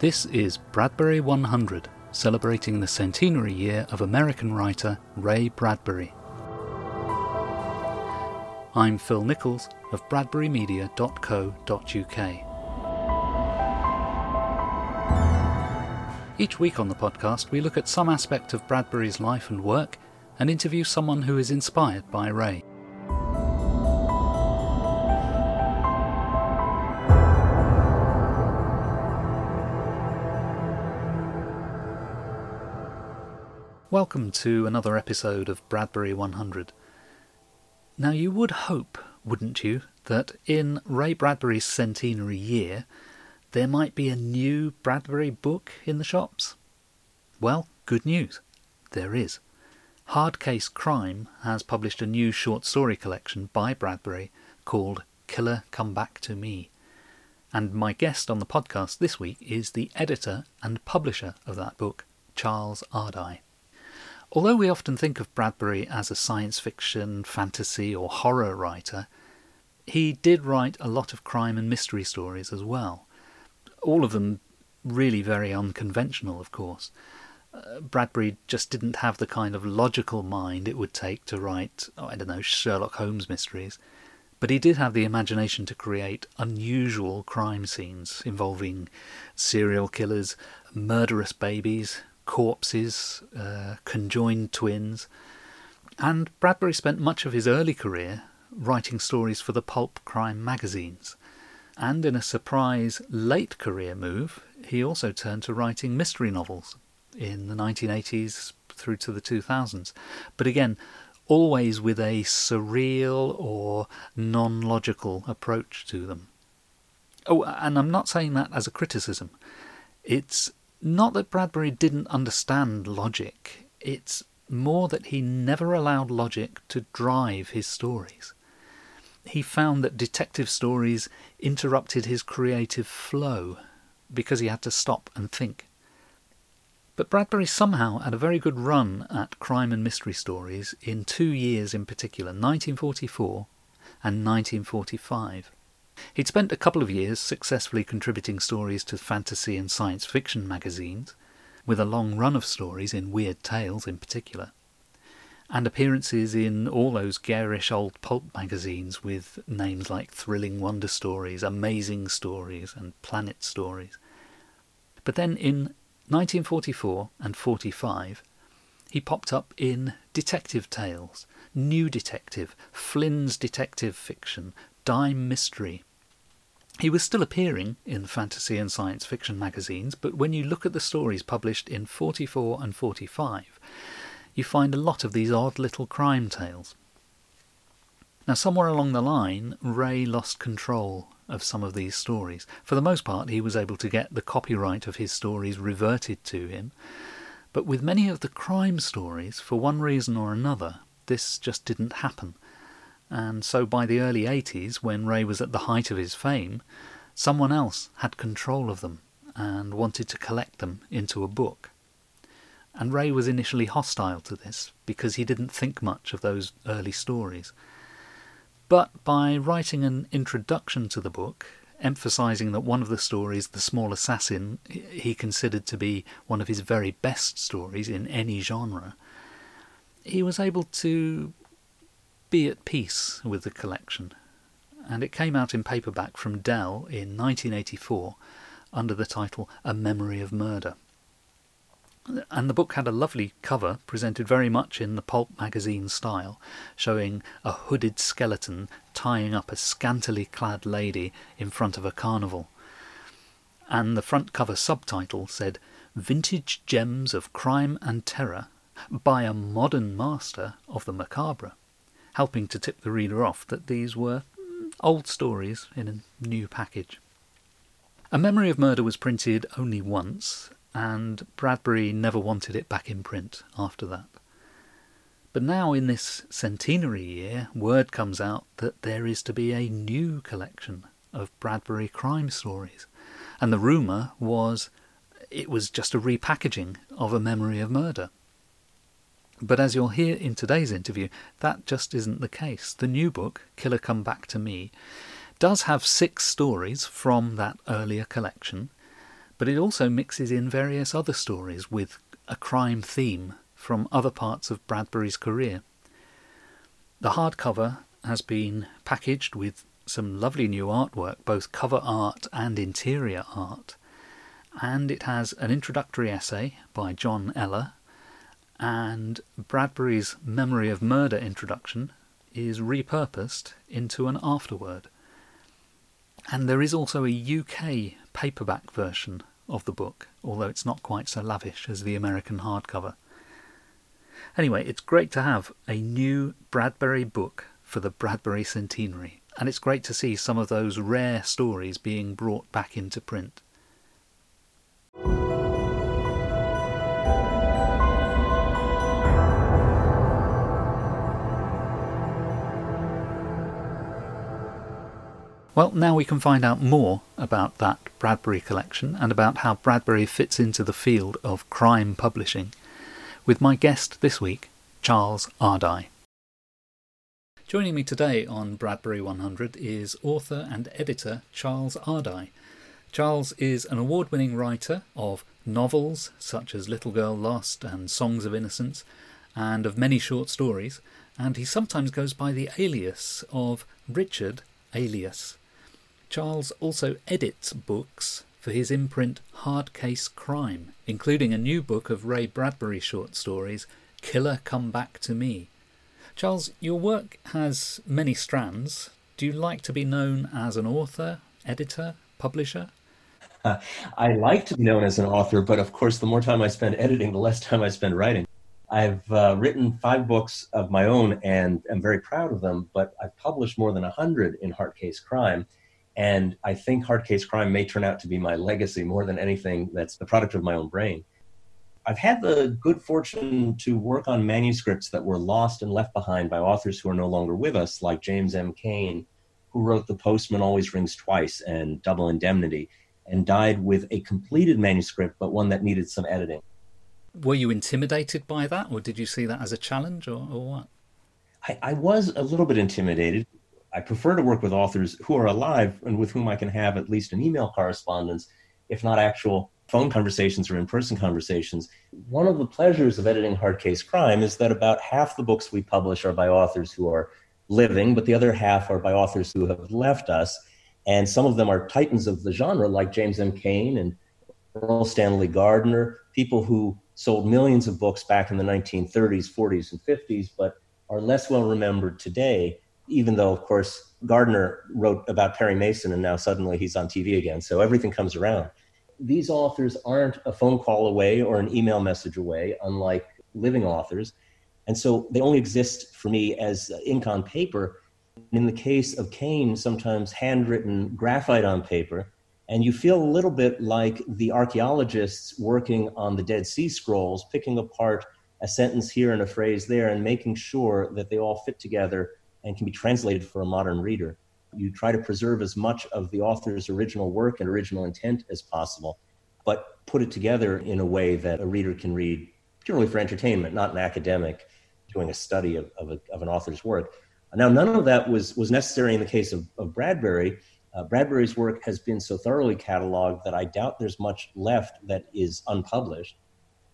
This is Bradbury 100, celebrating the centenary year of American writer Ray Bradbury. I'm Phil Nichols of bradburymedia.co.uk. Each week on the podcast, we look at some aspect of Bradbury's life and work and interview someone who is inspired by Ray. Welcome to another episode of Bradbury 100. Now, you would hope, wouldn't you, that in Ray Bradbury's centenary year there might be a new Bradbury book in the shops? Well, good news. There is. Hard Case Crime has published a new short story collection by Bradbury called Killer Come Back to Me. And my guest on the podcast this week is the editor and publisher of that book, Charles Ardai. Although we often think of Bradbury as a science fiction, fantasy, or horror writer, he did write a lot of crime and mystery stories as well. All of them really very unconventional, of course. Uh, Bradbury just didn't have the kind of logical mind it would take to write, oh, I don't know, Sherlock Holmes mysteries. But he did have the imagination to create unusual crime scenes involving serial killers, murderous babies, corpses, uh, conjoined twins. And Bradbury spent much of his early career writing stories for the pulp crime magazines. And in a surprise late career move, he also turned to writing mystery novels in the 1980s through to the 2000s. But again, always with a surreal or non logical approach to them. Oh, and I'm not saying that as a criticism. It's not that Bradbury didn't understand logic, it's more that he never allowed logic to drive his stories. He found that detective stories interrupted his creative flow because he had to stop and think. But Bradbury somehow had a very good run at crime and mystery stories in two years in particular, 1944 and 1945. He'd spent a couple of years successfully contributing stories to fantasy and science fiction magazines, with a long run of stories in Weird Tales in particular, and appearances in all those garish old pulp magazines with names like Thrilling Wonder Stories, Amazing Stories, and Planet Stories. But then in 1944 and 45, he popped up in Detective Tales, New Detective, Flynn's Detective Fiction, Dime Mystery, he was still appearing in fantasy and science fiction magazines, but when you look at the stories published in 44 and 45, you find a lot of these odd little crime tales. Now, somewhere along the line, Ray lost control of some of these stories. For the most part, he was able to get the copyright of his stories reverted to him, but with many of the crime stories, for one reason or another, this just didn't happen and so by the early 80s, when Ray was at the height of his fame, someone else had control of them and wanted to collect them into a book. And Ray was initially hostile to this because he didn't think much of those early stories. But by writing an introduction to the book, emphasizing that one of the stories, The Small Assassin, he considered to be one of his very best stories in any genre, he was able to be at peace with the collection, and it came out in paperback from Dell in 1984 under the title A Memory of Murder. And the book had a lovely cover, presented very much in the pulp magazine style, showing a hooded skeleton tying up a scantily clad lady in front of a carnival. And the front cover subtitle said, Vintage Gems of Crime and Terror by a Modern Master of the Macabre helping to tip the reader off that these were mm, old stories in a new package. A Memory of Murder was printed only once, and Bradbury never wanted it back in print after that. But now, in this centenary year, word comes out that there is to be a new collection of Bradbury crime stories, and the rumour was it was just a repackaging of A Memory of Murder. But as you'll hear in today's interview, that just isn't the case. The new book, Killer Come Back to Me, does have six stories from that earlier collection, but it also mixes in various other stories with a crime theme from other parts of Bradbury's career. The hardcover has been packaged with some lovely new artwork, both cover art and interior art, and it has an introductory essay by John Eller, and Bradbury's Memory of Murder introduction is repurposed into an afterword. And there is also a UK paperback version of the book, although it's not quite so lavish as the American hardcover. Anyway, it's great to have a new Bradbury book for the Bradbury centenary, and it's great to see some of those rare stories being brought back into print. Well, now we can find out more about that Bradbury collection and about how Bradbury fits into the field of crime publishing with my guest this week, Charles Ardai. Joining me today on Bradbury 100 is author and editor Charles Ardai. Charles is an award winning writer of novels such as Little Girl Lost and Songs of Innocence, and of many short stories, and he sometimes goes by the alias of Richard Aleas. Charles also edits books for his imprint Hard Case Crime, including a new book of Ray Bradbury short stories, Killer Come Back to Me. Charles, your work has many strands. Do you like to be known as an author, editor, publisher? Uh, I like to be known as an author, but of course, the more time I spend editing, the less time I spend writing. I've uh, written five books of my own and am very proud of them, but I've published more than 100 in Hard Case Crime. And I think Hard Case Crime may turn out to be my legacy more than anything that's the product of my own brain. I've had the good fortune to work on manuscripts that were lost and left behind by authors who are no longer with us, like James M. Cain, who wrote The Postman Always Rings Twice and Double Indemnity, and died with a completed manuscript, but one that needed some editing. Were you intimidated by that, or did you see that as a challenge, or, or what? I, I was a little bit intimidated I prefer to work with authors who are alive and with whom I can have at least an email correspondence, if not actual phone conversations or in person conversations. One of the pleasures of editing Hard Case Crime is that about half the books we publish are by authors who are living, but the other half are by authors who have left us. And some of them are titans of the genre, like James M. Cain and Erle Stanley Gardner, people who sold millions of books back in the 1930s, 40s, and 50s, but are less well remembered today even though, of course, Gardner wrote about Perry Mason and now suddenly he's on TV again. So everything comes around. These authors aren't a phone call away or an email message away, unlike living authors. And so they only exist for me as ink on paper. In the case of Cain, sometimes handwritten graphite on paper. And you feel a little bit like the archaeologists working on the Dead Sea Scrolls, picking apart a sentence here and a phrase there and making sure that they all fit together and can be translated for a modern reader. You try to preserve as much of the author's original work and original intent as possible, but put it together in a way that a reader can read purely for entertainment, not an academic doing a study of, of, a, of an author's work. Now, none of that was, was necessary in the case of, of Bradbury. Uh, Bradbury's work has been so thoroughly cataloged that I doubt there's much left that is unpublished.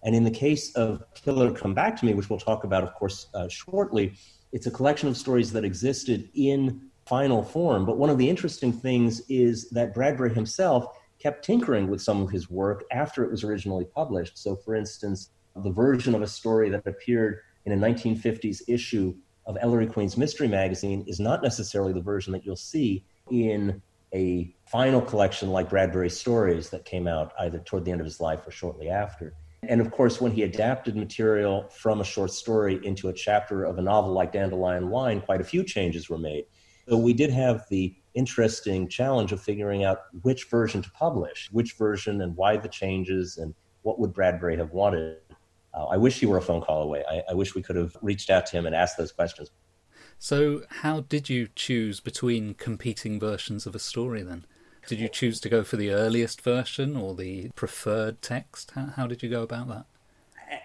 And in the case of Killer Come Back to Me, which we'll talk about, of course, uh, shortly, it's a collection of stories that existed in final form. But one of the interesting things is that Bradbury himself kept tinkering with some of his work after it was originally published. So, for instance, the version of a story that appeared in a 1950s issue of Ellery Queen's Mystery Magazine is not necessarily the version that you'll see in a final collection like Bradbury's stories that came out either toward the end of his life or shortly after. And of course, when he adapted material from a short story into a chapter of a novel like Dandelion Wine, quite a few changes were made. So we did have the interesting challenge of figuring out which version to publish, which version and why the changes, and what would Bradbury have wanted. Uh, I wish he were a phone call away. I, I wish we could have reached out to him and asked those questions. So, how did you choose between competing versions of a story then? Did you choose to go for the earliest version or the preferred text? How, how did you go about that?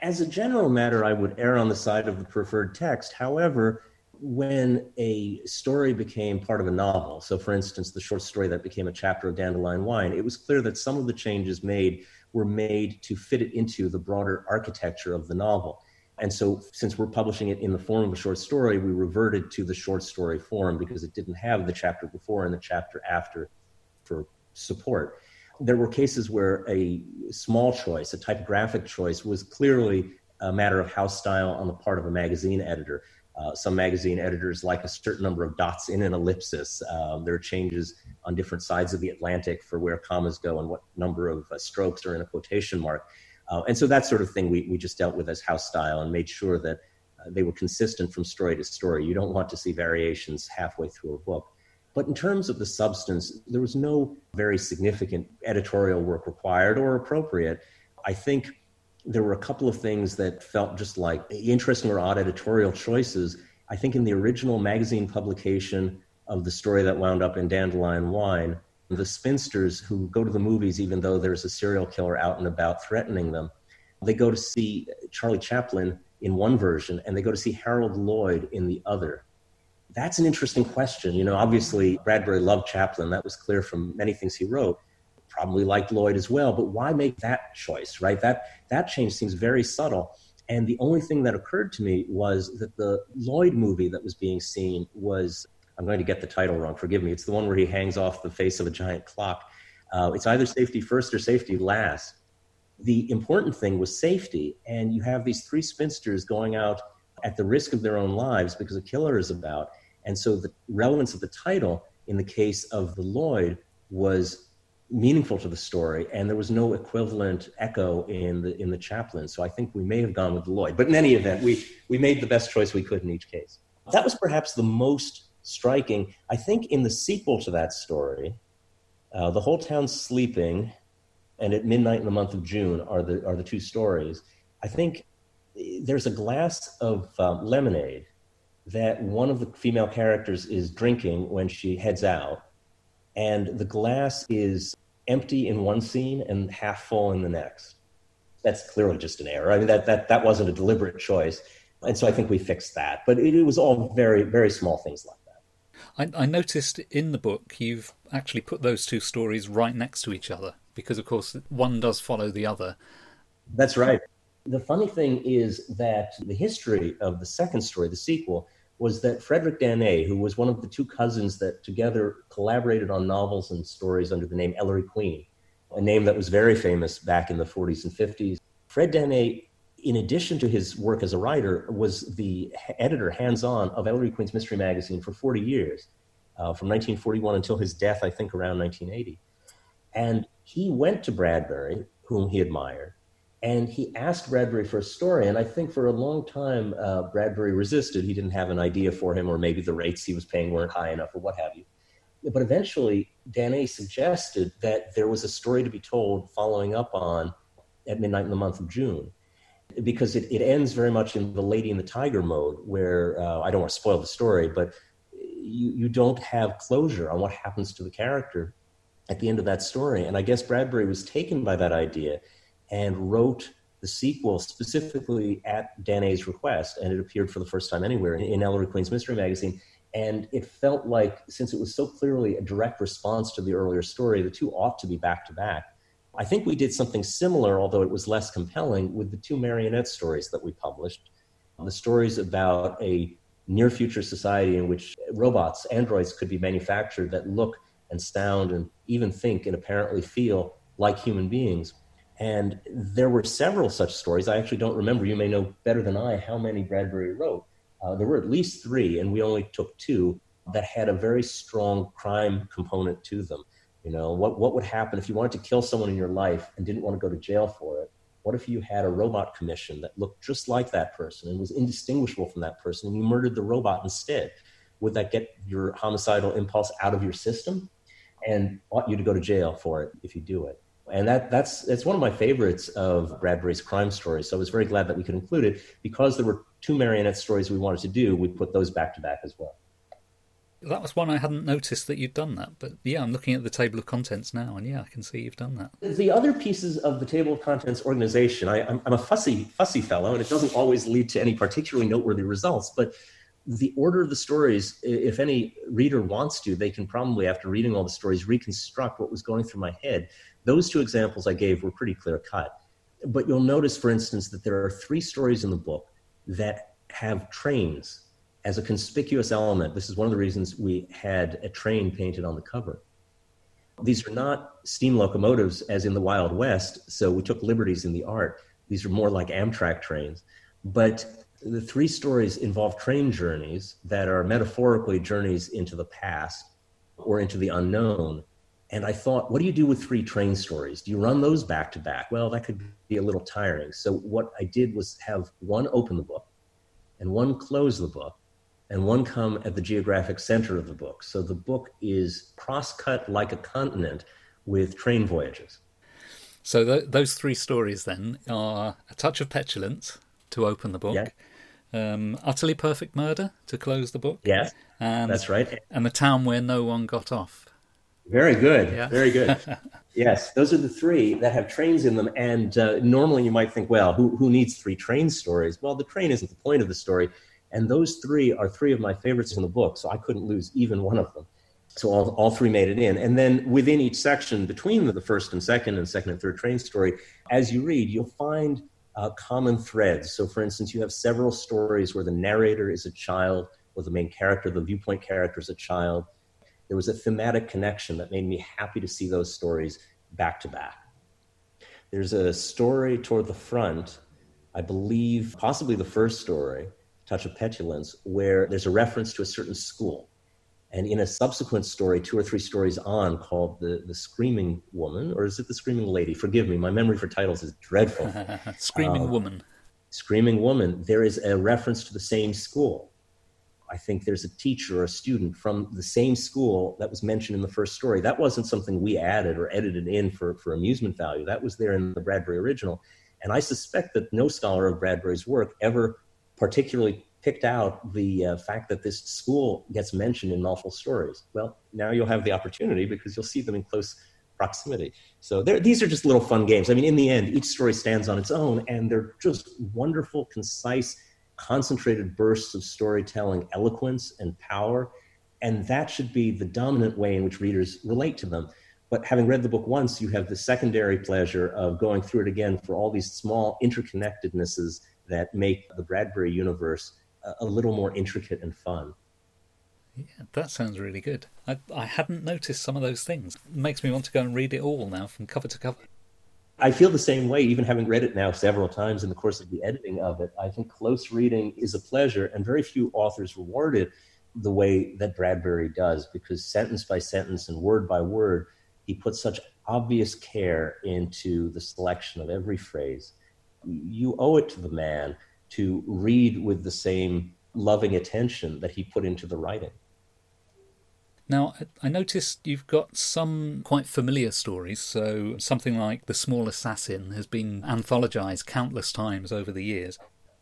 As a general matter, I would err on the side of the preferred text. However, when a story became part of a novel, so for instance, the short story that became a chapter of Dandelion Wine, it was clear that some of the changes made were made to fit it into the broader architecture of the novel. And so, since we're publishing it in the form of a short story, we reverted to the short story form because it didn't have the chapter before and the chapter after for support. There were cases where a small choice, a typographic choice, was clearly a matter of house style on the part of a magazine editor. Uh, some magazine editors like a certain number of dots in an ellipsis. Um, there are changes on different sides of the Atlantic for where commas go and what number of uh, strokes are in a quotation mark. Uh, and so that sort of thing we, we just dealt with as house style and made sure that uh, they were consistent from story to story. You don't want to see variations halfway through a book. But in terms of the substance, there was no very significant editorial work required or appropriate. I think there were a couple of things that felt just like interesting or odd editorial choices. I think in the original magazine publication of the story that wound up in Dandelion Wine, the spinsters who go to the movies, even though there's a serial killer out and about threatening them, they go to see Charlie Chaplin in one version and they go to see Harold Lloyd in the other. That's an interesting question. You know, obviously, Bradbury loved Chaplin. That was clear from many things he wrote probably liked Lloyd as well, but why make that choice, right? That that change seems very subtle. And the only thing that occurred to me was that the Lloyd movie that was being seen was I'm going to get the title wrong, forgive me. It's the one where he hangs off the face of a giant clock. Uh, it's either safety first or safety last. The important thing was safety, and you have these three spinsters going out at the risk of their own lives because a killer is about. And so the relevance of the title in the case of the Lloyd was meaningful to the story, and there was no equivalent echo in the in the Chaplin. So I think we may have gone with the Lloyd. But in any event, we we made the best choice we could in each case. That was perhaps the most striking. I think in the sequel to that story, uh, the whole town's sleeping, and at midnight in the month of June are the are the two stories. I think there's a glass of um, lemonade that one of the female characters is drinking when she heads out and the glass is empty in one scene and half full in the next. That's clearly just an error. I mean, that, that, that wasn't a deliberate choice. And so I think we fixed that. But it, it was all very, very small things like that. I, I noticed in the book you've actually put those two stories right next to each other because, of course, one does follow the other. That's right. The funny thing is that the history of the second story, the sequel, was that Frederic Dannay, who was one of the two cousins that together collaborated on novels and stories under the name Ellery Queen, a name that was very famous back in the 40s and 50s. Fred Dannay, in addition to his work as a writer, was the editor hands on of Ellery Queen's Mystery Magazine for 40 years, uh, from 1941 until his death, I think, around 1980. And he went to Bradbury, whom he admired, and he asked Bradbury for a story. And I think for a long time, uh, Bradbury resisted. He didn't have an idea for him, or maybe the rates he was paying weren't high enough, or what have you. But eventually, Dannay suggested that there was a story to be told following up on At Midnight in the Month of June. Because it, it ends very much in the Lady and the Tiger mode, where uh, I don't want to spoil the story, but you, you don't have closure on what happens to the character at the end of that story. And I guess Bradbury was taken by that idea and wrote the sequel specifically at Dannay's request, and it appeared for the first time anywhere in, in Ellery Queen's Mystery Magazine. And it felt like, since it was so clearly a direct response to the earlier story, the two ought to be back to back. I think we did something similar, although it was less compelling, with the two marionette stories that we published. The stories about a near future society in which robots, androids, could be manufactured that look and sound and even think and apparently feel like human beings. And there were several such stories. I actually don't remember. You may know better than I how many Bradbury wrote. Uh, there were at least three, and we only took two that had a very strong crime component to them. You know, what, what would happen if you wanted to kill someone in your life and didn't want to go to jail for it? What if you had a robot commission that looked just like that person and was indistinguishable from that person and you murdered the robot instead? Would that get your homicidal impulse out of your system? And ought you to go to jail for it if you do it? And that that's it's one of my favorites of Bradbury's crime stories. So I was very glad that we could include it because there were two marionette stories we wanted to do. We put those back to back as well. That was one I hadn't noticed that you'd done that, but yeah, I'm looking at the table of contents now, and yeah, I can see you've done that. The other pieces of the table of contents organization, I, am a fussy fussy fellow, and it doesn't always lead to any particularly noteworthy results. But the order of the stories, if any reader wants to, they can probably, after reading all the stories, reconstruct what was going through my head. Those two examples I gave were pretty clear cut. But you'll notice, for instance, that there are three stories in the book that have trains as a conspicuous element. This is one of the reasons we had a train painted on the cover. These are not steam locomotives as in the Wild West, so we took liberties in the art. These are more like Amtrak trains. But the three stories involve train journeys that are metaphorically journeys into the past or into the unknown. And I thought, what do you do with three train stories? Do you run those back to back? Well, that could be a little tiring. So, what I did was have one open the book and one close the book and one come at the geographic center of the book. So, the book is cross cut like a continent with train voyages. So, th- those three stories then are A Touch of Petulance to open the book. Yeah um, Utterly Perfect Murder to close the book. Yes, and, that's right. And The Town Where No One Got Off. Very good. Yeah. Very good. yes, those are the three that have trains in them. And uh, normally you might think, well, who, who needs three train stories? Well, the train isn't the point of the story. And those three are three of my favorites in the book, so I couldn't lose even one of them. So all, all three made it in. And then within each section, between the first and second and second and third train story, as you read, you'll find uh, common threads. So, for instance, you have several stories where the narrator is a child, or the main character, the viewpoint character is a child. There was a thematic connection that made me happy to see those stories back to back. There's a story toward the front, I believe, possibly the first story, Touch of Petulance, where there's a reference to a certain school. And in a subsequent story, two or three stories on, called the the Screaming Woman, or is it the Screaming Lady? Forgive me, my memory for titles is dreadful. Screaming uh, Woman. Screaming Woman. There is a reference to the same school. I think there's a teacher or a student from the same school that was mentioned in the first story. That wasn't something we added or edited in for, for amusement value. That was there in the Bradbury original. And I suspect that no scholar of Bradbury's work ever particularly picked out the uh, fact that this school gets mentioned in multiple stories. Well, now you'll have the opportunity because you'll see them in close proximity. So these are just little fun games. I mean, in the end, each story stands on its own, and they're just wonderful, concise, concentrated bursts of storytelling, eloquence, and power. And that should be the dominant way in which readers relate to them. But having read the book once, you have the secondary pleasure of going through it again for all these small interconnectednesses that make the Bradbury universe a little more intricate and fun. Yeah, that sounds really good. I, I hadn't noticed some of those things. It makes me want to go and read it all now from cover to cover. I feel the same way, even having read it now several times in the course of the editing of it. I think close reading is a pleasure, and very few authors reward it the way that Bradbury does, because sentence by sentence and word by word, he puts such obvious care into the selection of every phrase. You owe it to the man to read with the same loving attention that he put into the writing. Now, I noticed you've got some quite familiar stories. So, something like The Small Assassin has been anthologized countless times over the years.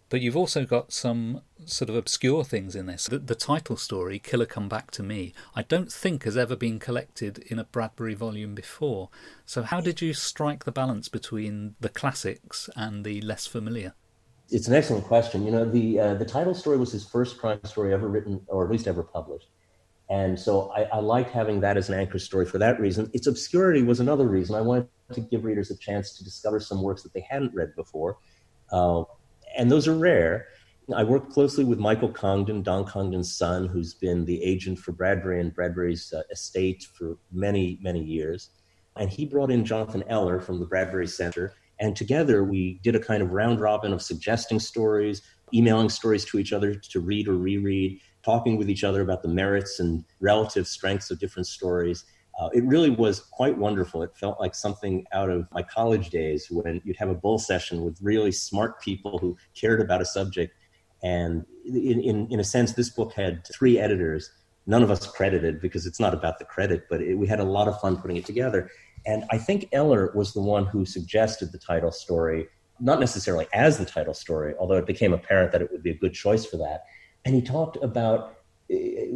But you've also got some sort of obscure things in this. The, the, title story, Killer Come Back to Me, I don't think has ever been collected in a Bradbury volume before. So, how did you strike the balance between the classics and the less familiar? It's an excellent question. You know, the uh, the title story was his first crime story ever written, or at least ever published, and so I, I liked having that as an anchor story for that reason. Its obscurity was another reason. I wanted to give readers a chance to discover some works that they hadn't read before, uh, and those are rare. I worked closely with Michael Congdon, Don Congdon's son, who's been the agent for Bradbury and Bradbury's uh, estate for many, many years. And he brought in Jonathan Eller from the Bradbury Center and together we did a kind of round robin of suggesting stories, emailing stories to each other to read or reread, talking with each other about the merits and relative strengths of different stories. Uh, it really was quite wonderful. It felt like something out of my college days when you'd have a bull session with really smart people who cared about a subject. And in, in, in a sense, this book had three editors, none of us credited because it's not about the credit, but it, we had a lot of fun putting it together. And I think Eller was the one who suggested the title story, not necessarily as the title story, although it became apparent that it would be a good choice for that. And he talked about eh,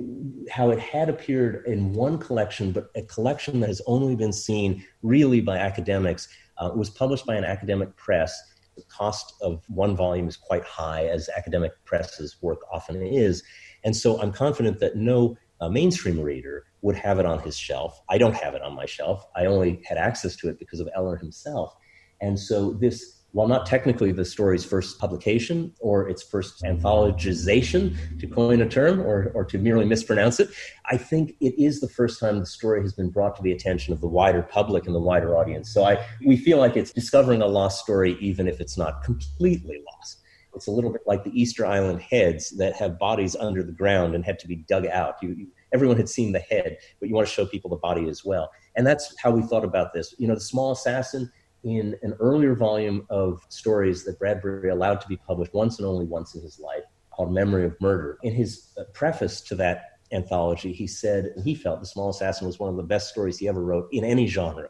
how it had appeared in one collection, but a collection that has only been seen really by academics. Uh, it was published by an academic press, The cost of one volume is quite high, as academic press's work often is. And so I'm confident that no uh, mainstream reader would have it on his shelf. I don't have it on my shelf. I only had access to it because of Eller himself. And so this while not technically the story's first publication or its first anthologization, to coin a term or, or to merely mispronounce it, I think it is the first time the story has been brought to the attention of the wider public and the wider audience. So I, we feel like it's discovering a lost story, even if it's not completely lost. It's a little bit like the Easter Island heads that have bodies under the ground and had to be dug out. You, you, everyone had seen the head, but you want to show people the body as well. And that's how we thought about this. You know, the small assassin in an earlier volume of stories that Bradbury allowed to be published once and only once in his life called Memory of Murder. In his uh, preface to that anthology, he said he felt The Small Assassin was one of the best stories he ever wrote in any genre.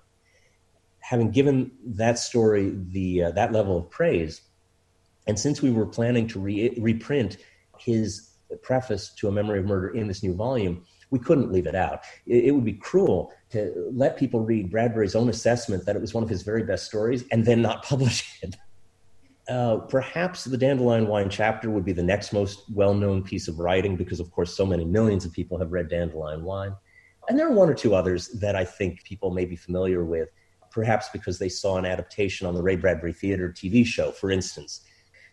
Having given that story the uh, that level of praise, and since we were planning to re- reprint his preface to A Memory of Murder in this new volume, we couldn't leave it out. It, it, would be cruel to let people read Bradbury's own assessment that it was one of his very best stories and then not publish it. Uh, perhaps the Dandelion Wine chapter would be the next most well known piece of writing because, of course, so many millions of people have read Dandelion Wine. And there are one or two others that I think people may be familiar with, perhaps because they saw an adaptation on the Ray Bradbury Theater TV show, for instance.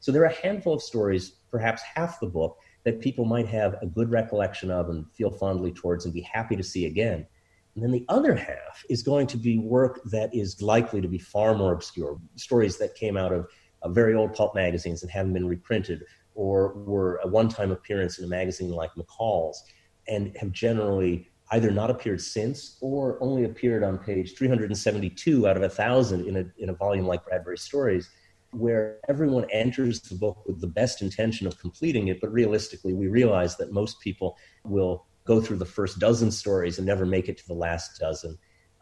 So there are a handful of stories, perhaps half the book, that people might have a good recollection of and feel fondly towards and be happy to see again. And then the other half is going to be work that is likely to be far more obscure, stories that came out of uh, very old pulp magazines and haven't been reprinted, or were a one time appearance in a magazine like McCall's, and have generally either not appeared since or only appeared on page 372 out of thousand in a, in a volume like Bradbury Stories where everyone enters the book with the best intention of completing it, but realistically, we realize that most people will go through the first dozen stories and never make it to the last dozen.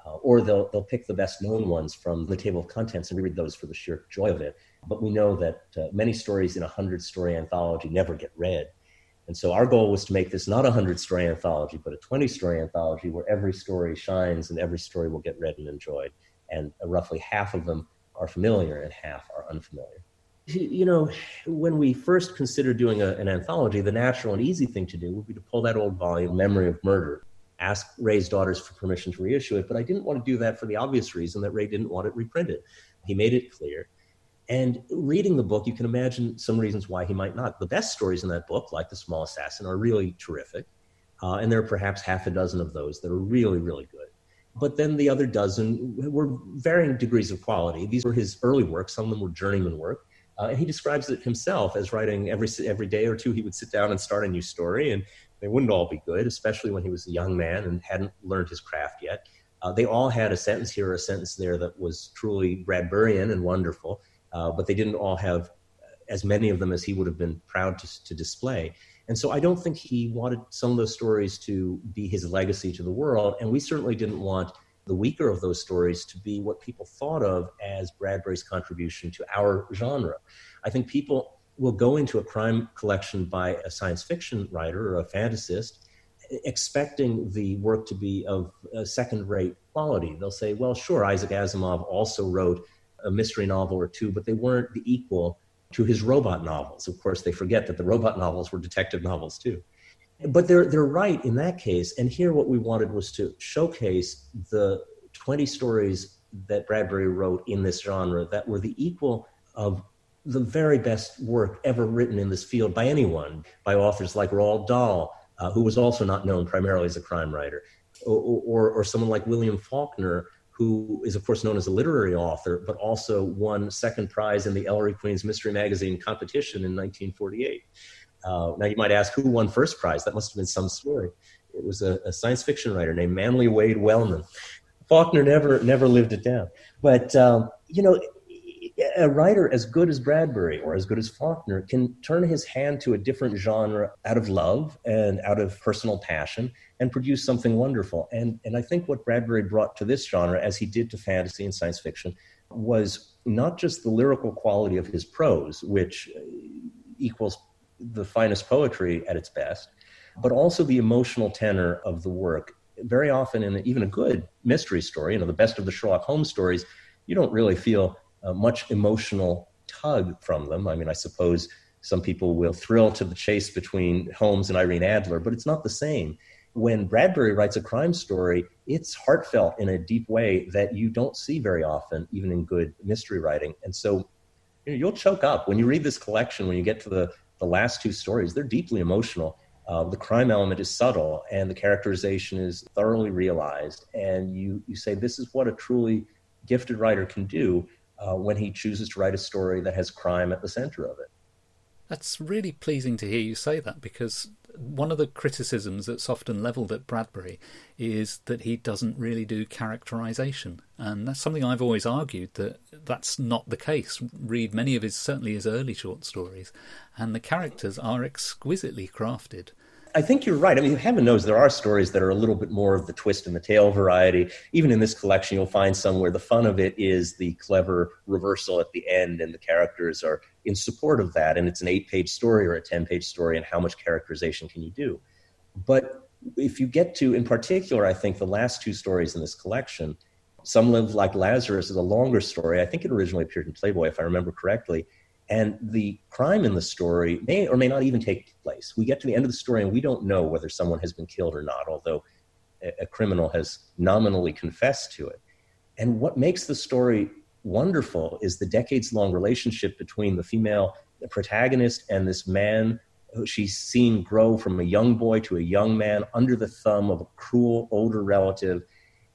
Uh, or they'll, they'll pick the best known ones from the table of contents and read those for the sheer joy of it. But we know that uh, many stories in a 100 story anthology never get read. And so our goal was to make this not a 100 story anthology, but a 20 story anthology where every story shines and every story will get read and enjoyed. And uh, roughly half of them are familiar and half are unfamiliar. You know, when we first considered doing a, an anthology, the natural and easy thing to do would be to pull that old volume, Memory of Murder, ask Ray's daughters for permission to reissue it. But I didn't want to do that for the obvious reason that Ray didn't want it reprinted. He made it clear. And reading the book, you can imagine some reasons why he might not. The best stories in that book, like The Small Assassin, are really terrific. Uh, and there are perhaps half a dozen of those that are really, really good but then the other dozen were varying degrees of quality. These were his early work, some of them were journeyman work. Uh, and he describes it himself as writing every, every day or two, he would sit down and start a new story, and they wouldn't all be good, especially when he was a young man and hadn't learned his craft yet. Uh, they all had a sentence here or a sentence there that was truly Bradburian and wonderful, uh, but they didn't all have as many of them as he would have been proud to, to display. And so I don't think he wanted some of those stories to be his legacy to the world. And we certainly didn't want the weaker of those stories to be what people thought of as Bradbury's contribution to our genre. I think people will go into a crime collection by a science fiction writer or a fantasist expecting the work to be of second rate quality. They'll say, well, sure, Isaac Asimov also wrote a mystery novel or two, but they weren't the equal to his robot novels. Of course, they forget that the robot novels were detective novels too. But they're, they're right in that case. And here, what we wanted was to showcase the 20 stories that Bradbury wrote in this genre that were the equal of the very best work ever written in this field by anyone, by authors like Roald Dahl, uh, who was also not known primarily as a crime writer, or, or, or someone like William Faulkner, who is, of course, known as a literary author, but also won second prize in the Ellery Queen's Mystery Magazine competition in 1948. Uh, now, you might ask who won first prize? That must have been some story. It was a, a science fiction writer named Manly Wade Wellman. Faulkner never never lived it down. But um, you know, a writer as good as Bradbury or as good as Faulkner can turn his hand to a different genre out of love and out of personal passion and produce something wonderful. And, and I think what Bradbury brought to this genre, as he did to fantasy and science fiction, was not just the lyrical quality of his prose, which equals the finest poetry at its best, but also the emotional tenor of the work. Very often, in even a good mystery story, you know, the best of the Sherlock Holmes stories, you don't really feel uh, much emotional tug from them. I mean, I suppose some people will thrill to the chase between Holmes and Irene Adler, but it's not the same. When Bradbury writes a crime story, it's heartfelt in a deep way that you don't see very often, even in good mystery writing. And so you you'll choke up when you read this collection, when you get to the, the last two stories, they're deeply emotional. Uh, the crime element is subtle and the characterization is thoroughly realized. And you, you say, this is what a truly gifted writer can do uh, when he chooses to write a story that has crime at the center of it. That's really pleasing to hear you say that because one of the criticisms that's often levelled at Bradbury is that he doesn't really do characterization. And that's something I've always argued that that's not the case. Read many of his, certainly his early short stories, and the characters are exquisitely crafted. I think you're right. I mean, heaven knows there are stories that are a little bit more of the twist and the tail variety. Even in this collection, you'll find some where the fun of it is the clever reversal at the end, and the characters are in support of that. And it's an eight page story or a 10 page story, and how much characterization can you do? But if you get to, in particular, I think the last two stories in this collection, Some Live Like Lazarus is a longer story. I think it originally appeared in Playboy, if I remember correctly and the crime in the story may or may not even take place. We get to the end of the story and we don't know whether someone has been killed or not, although a, criminal has nominally confessed to it. And what makes the story wonderful is the decades long relationship between the female protagonist and this man who she's seen grow from a young boy to a young man under the thumb of a cruel older relative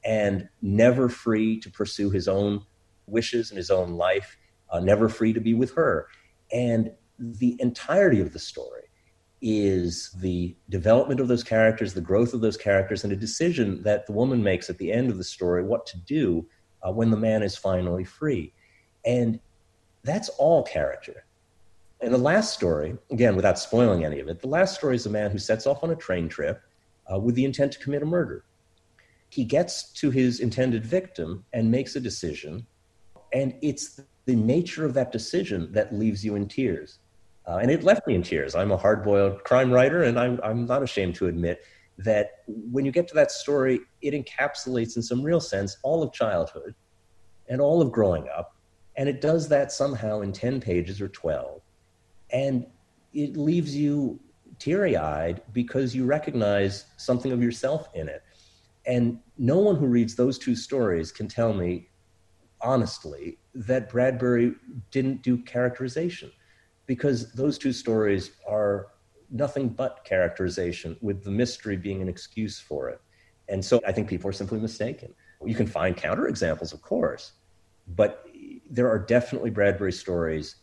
and never free to pursue his own wishes and his own life uh, never free to be with her. And the entirety of the story is the development of those characters, the growth of those characters, and a decision that the woman makes at the end of the story what to do uh, when the man is finally free. And that's all character. And the last story, again, without spoiling any of it, the last story is a man who sets off on a train trip uh, with the intent to commit a murder. He gets to his intended victim and makes a decision, and it's the nature of that decision that leaves you in tears. Uh, and it left me in tears. I'm a hard boiled crime writer, and I'm, I'm not ashamed to admit that when you get to that story, it encapsulates, in some real sense, all of childhood and all of growing up. And it does that somehow in 10 pages or 12. And it leaves you teary eyed because you recognize something of yourself in it. And no one who reads those two stories can tell me honestly that Bradbury didn't do characterization because those two stories are nothing but characterization with the mystery being an excuse for it. And so I think people are simply mistaken. You can find counterexamples, of course, but there are definitely Bradbury stories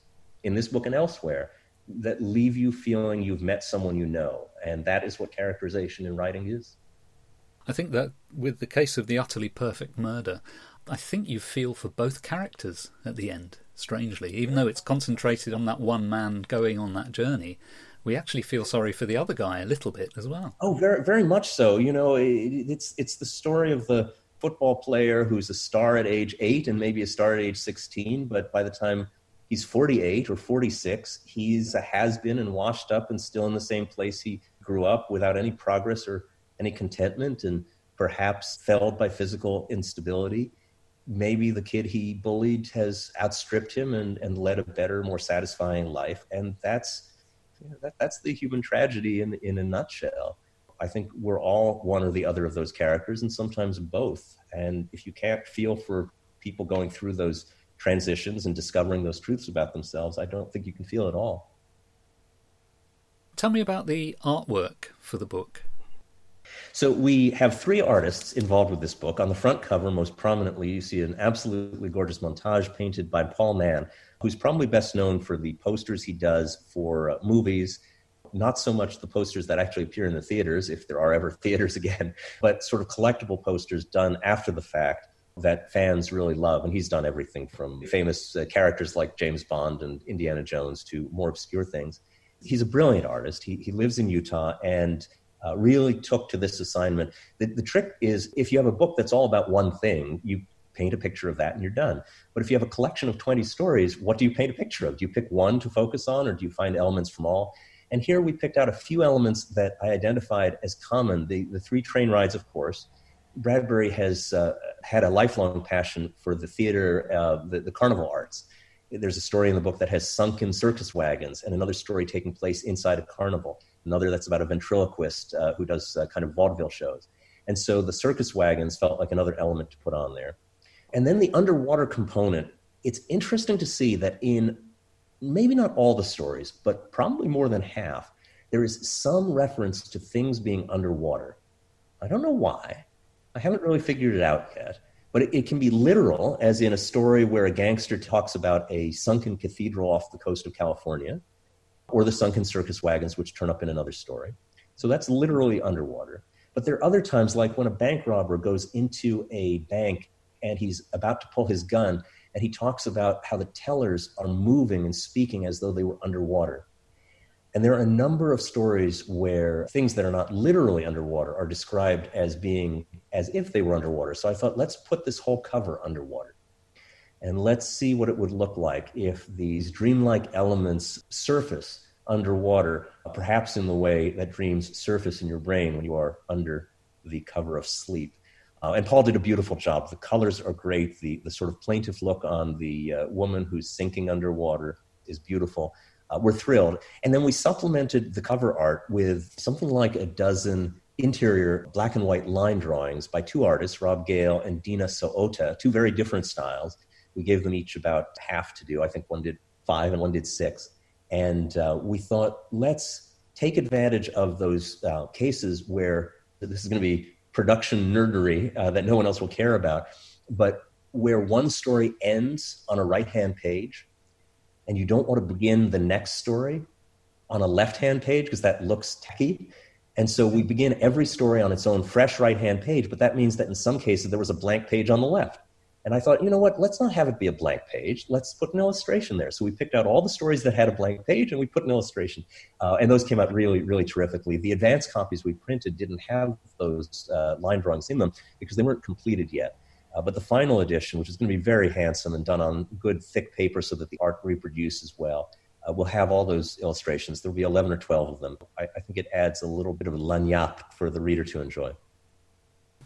in this book and elsewhere that leave you feeling you've met someone you know. And that is what characterization in writing is. I think that with the case of the utterly perfect murder, I think you feel for both characters at the end, strangely. Even though it's concentrated on that one man going on that journey, we actually feel sorry for the other guy a little bit as well. Oh, very, very much so. You know, it, it's it's the story of the football player who's a star at age eight and maybe a star at age sixteen, but by the time he's forty-eight or forty-six, he's a has-been and washed up and still in the same place he grew up without any progress or any contentment, and perhaps felled by physical instability maybe the kid he bullied has outstripped him and, and led a better, more satisfying life. And that's, you know, that, that's the human tragedy in, in a nutshell. I think we're all one or the other of those characters, and sometimes both. And if you can't feel for people going through those transitions and discovering those truths about themselves, I don't think you can feel at all. Tell me about the artwork for the book. So we have three artists involved with this book. On the front cover, most prominently, you see an absolutely gorgeous montage painted by Paul Mann, who's probably best known for the posters he does for uh, movies. Not so much the posters that actually appear in the theaters, if there are ever theaters again, but sort of collectible posters done after the fact that fans really love. And he's done everything from famous uh, characters like James Bond and Indiana Jones to more obscure things. He's a brilliant artist. He, he lives in Utah and uh, really took to this assignment. The, the trick is if you have a book that's all about one thing, you paint a picture of that and you're done. But if you have a collection of 20 stories, what do you paint a picture of? Do you pick one to focus on or do you find elements from all? And here we picked out a few elements that I identified as common. The, the three train rides, of course. Bradbury has uh, had a lifelong passion for the theater, uh, the, the carnival arts. there's a story in the book that has sunken circus wagons, and another story taking place inside a carnival. Another that's about a ventriloquist uh, who does uh, kind of vaudeville shows. And so the circus wagons felt like another element to put on there. And then the underwater component, it's interesting to see that in maybe not all the stories, but probably more than half, there is some reference to things being underwater. I don't know why. I haven't really figured it out yet. But it, it, can be literal, as in a story where a gangster talks about a sunken cathedral off the coast of California, or the sunken circus wagons, which turn up in another story. So that's literally underwater. But there are other times, like when a bank robber goes into a bank and he's about to pull his gun, and he talks about how the tellers are moving and speaking as though they were underwater. And there are a number of stories where things that are not literally underwater are described as being as if they were underwater. So I thought, let's put this whole cover underwater. And let's see what it would look like if these dreamlike elements surface underwater, perhaps in the way that dreams surface in your brain when you are under the cover of sleep. Uh, and Paul did a beautiful job. The colors are great. The, the sort of plaintive look on the uh, woman who's sinking underwater is beautiful uh, we're thrilled. And then we supplemented the cover art with something like a dozen interior black and white line drawings by two artists, Rob Gale and Dina Soota, two very different styles. We gave them each about half to do. I think one did five and one did six. And uh, we thought, let's take advantage of those uh, cases where this is going to be production nerdery uh, that no one else will care about, but where one story ends on a right hand page and you don't want to begin the next story on a left hand page because that looks techy. And so we begin every story on its own fresh right hand page, but that means that in some cases there was a blank page on the left. And I thought, you know what, let's not have it be a blank page. Let's put an illustration there. So we picked out all the stories that had a blank page and we put an illustration. Uh, and those came out really, really terrifically. The advanced copies we printed didn't have those uh, line drawings in them because they weren't completed yet. Uh, but the final edition, which is going to be very handsome and done on good thick paper so that the art reproduces well, uh, will have all those illustrations. There'll be 11 or 12 of them. I, I think it adds a little bit of a lagniappe for the reader to enjoy.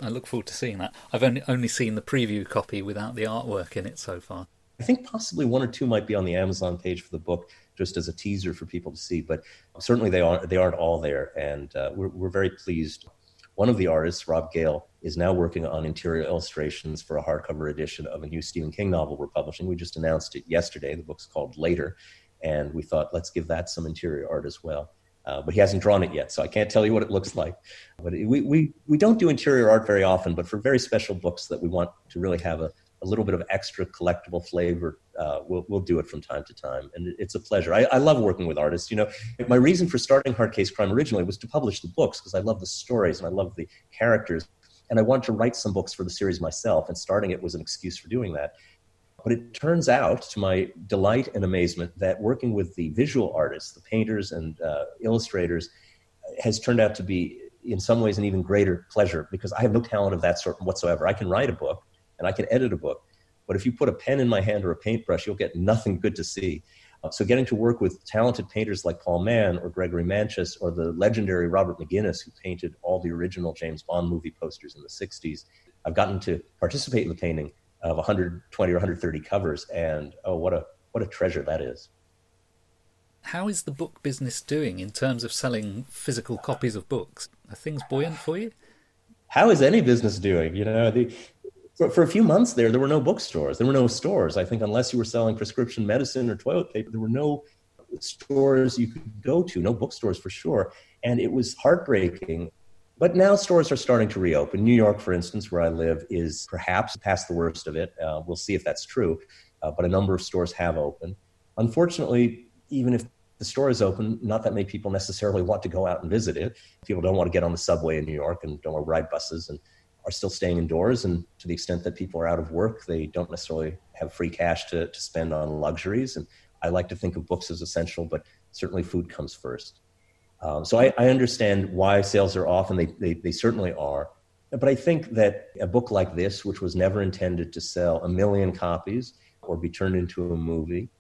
I look forward to seeing that. I've only only seen the preview copy without the artwork in it so far. I think possibly one or two might be on the Amazon page for the book, just as a teaser for people to see. But certainly they aren't they aren't all there, and uh, we're we're very pleased one of the artists, Rob Gale, is now working on interior illustrations for a hardcover edition of a new Stephen King novel we're publishing. We just announced it yesterday. The book's called Later, and we thought let's give that some interior art as well. Uh, but he hasn't drawn it yet, so I can't tell you what it looks like. But we, we, we don't do interior art very often, but for very special books that we want to really have a, a little bit of extra collectible flavor, uh, we'll, we'll do it from time to time. And it's a pleasure. I, I love working with artists. You know, my reason for starting Hard Case Crime originally was to publish the books because I love the stories and I love the characters. And I wanted to write some books for the series myself, and starting it was an excuse for doing that. But it turns out, to my delight and amazement, that working with the visual artists, the painters and uh, illustrators, has turned out to be, in some ways, an even greater pleasure because I have no talent of that sort whatsoever. I can write a book, and I can edit a book. But if you put a pen in my hand or a paintbrush, you'll get nothing good to see. Uh, so getting to work with talented painters like Paul Mann or Gregory Manchess or the legendary Robert McGinnis, who painted all the original James Bond movie posters in the 60s, I've gotten to participate in the painting of 120 or 130 covers, and oh, what a what a treasure that is. How is the book business doing in terms of selling physical copies of books? Are things buoyant for you? How is any business doing? You know, the, for, for a few months there, there were no bookstores. There were no stores. I think unless you were selling prescription medicine or toilet paper, there were no stores you could go to, no bookstores for sure. And it was heartbreaking. But now stores are starting to reopen. New York, for instance, where I live, is perhaps past the worst of it. Uh, we'll see if that's true. Uh, but a number of stores have opened. Unfortunately, even if the store is open, not that many people necessarily want to go out and visit it. People don't want to get on the subway in New York and don't want to ride buses. And are still staying indoors. And to the extent that people are out of work, they don't necessarily have free cash to, to spend on luxuries. And I like to think of books as essential, but certainly food comes first. Um, so I, I, understand why sales are off, and they, they, they certainly are. But I think that a book like this, which was never intended to sell a million copies or be turned into a movie,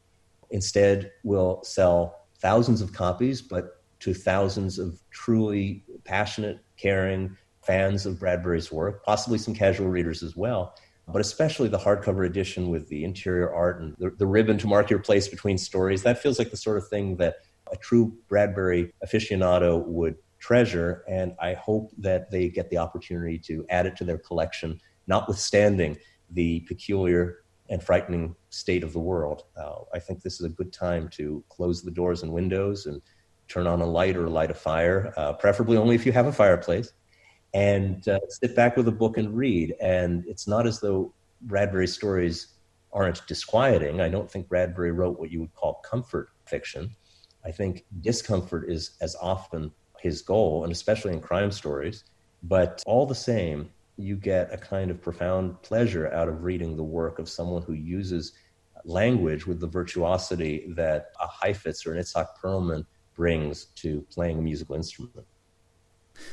instead will sell thousands of copies, but to thousands of truly passionate, caring, fans of Bradbury's work, possibly some casual readers as well. but especially the hardcover edition with the interior art and the, the ribbon to mark your place between stories. That feels like the sort of thing that a true Bradbury aficionado would treasure. And I hope that they get the opportunity to add it to their collection, notwithstanding the peculiar and frightening state of the world. Uh, I think this is a good time to close the doors and windows and turn on a light or light a fire, uh, preferably only if you have a fireplace, and uh, sit back with a book and read. And it's not as though Bradbury stories aren't disquieting. I don't think Bradbury wrote what you would call comfort fiction. I think discomfort is as often his goal, and especially in crime stories. But all the same, you get a kind of profound pleasure out of reading the work of someone who uses language with the virtuosity that a Heifetz or an Itzhak Perlman brings to playing a musical instrument.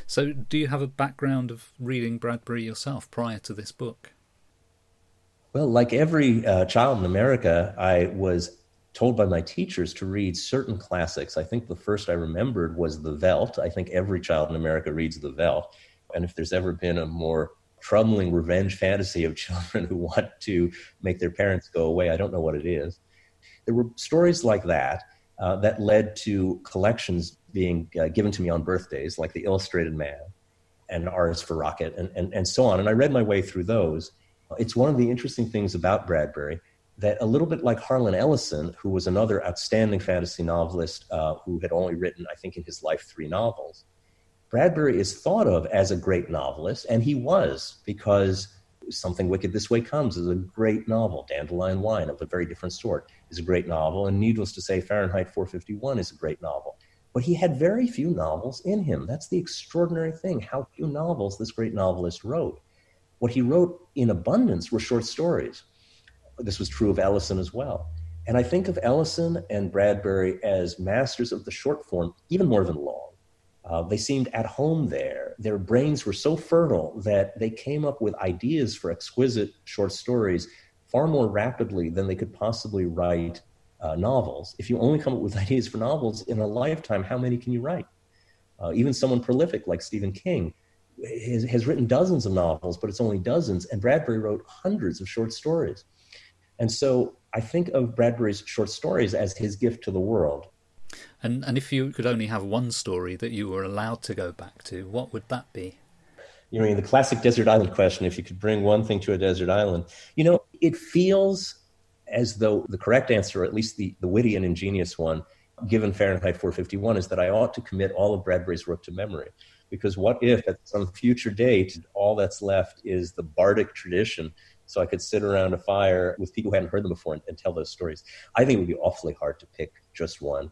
So, do you have a background of reading Bradbury yourself prior to this book? Well, like every uh, child in America, I was told by my teachers to read certain classics. I think the first I remembered was The Veldt. I think every child in America reads The Veldt. And if there's ever been a more troubling revenge fantasy of children who want to make their parents go away, I don't know what it is. There were stories like that uh, that led to collections being uh, given to me on birthdays, like The Illustrated Man and R's for Rocket, and, and, and so on. And I read my way through those. It's one of the interesting things about Bradbury that a little bit like Harlan Ellison, who was another outstanding fantasy novelist uh, who had only written, I think, in his life three novels, Bradbury is thought of as a great novelist, and he was because Something Wicked This Way Comes is a great novel. Dandelion Wine, of a very different sort, is a great novel. And needless to say, Fahrenheit 451 is a great novel. But he had very few novels in him. That's the extraordinary thing, how few novels this great novelist wrote. What he wrote in abundance were short stories. This was true of Ellison as well. And I think of Ellison and Bradbury as masters of the short form, even more than long. Uh, they seemed at home there. Their brains were so fertile that they came up with ideas for exquisite short stories far more rapidly than they could possibly write uh, novels. If you only come up with ideas for novels in a lifetime, how many can you write? Uh, even someone prolific like Stephen King has, has written dozens of novels, but it's only dozens, and Bradbury wrote hundreds of short stories. And so I think of Bradbury's short stories as his gift to the world. And and if you could only have one story that you were allowed to go back to, what would that be? You mean the classic desert island question? If you could bring one thing to a desert island, you know, it feels as though the correct answer, or at least the, the witty and ingenious one, given Fahrenheit 451, is that I ought to commit all of Bradbury's work to memory. Because what if at some future date, all that's left is the bardic tradition so I could sit around a fire with people who hadn't heard them before and, and, tell those stories. I think it would be awfully hard to pick just one.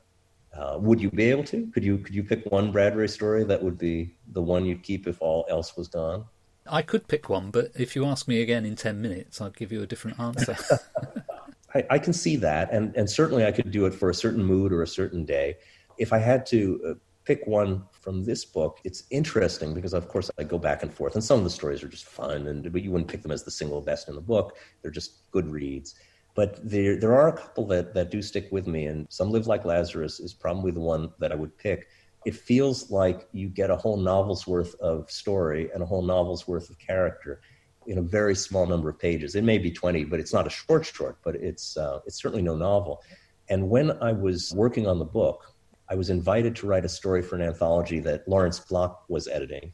Uh, would you be able to? Could you could you pick one Bradbury story that would be the one you'd keep if all else was gone? I could pick one, but if you ask me again in ten minutes, I'd give you a different answer. I, I, can see that, and and certainly I could do it for a certain mood or a certain day. If I had to uh, pick one from this book, it's interesting because of course I go back and forth, and some of the stories are just fun, and but you wouldn't pick them as the single best in the book. They're just good reads. But there, there are a couple that, that do stick with me, and Some Live Like Lazarus is probably the one that I would pick. It feels like you get a whole novel's worth of story and a whole novel's worth of character in a very small number of pages. It may be 20, but it's not a short short, but it's, uh, it's certainly no novel. And when I was working on the book, I was invited to write a story for an anthology that Lawrence Block was editing.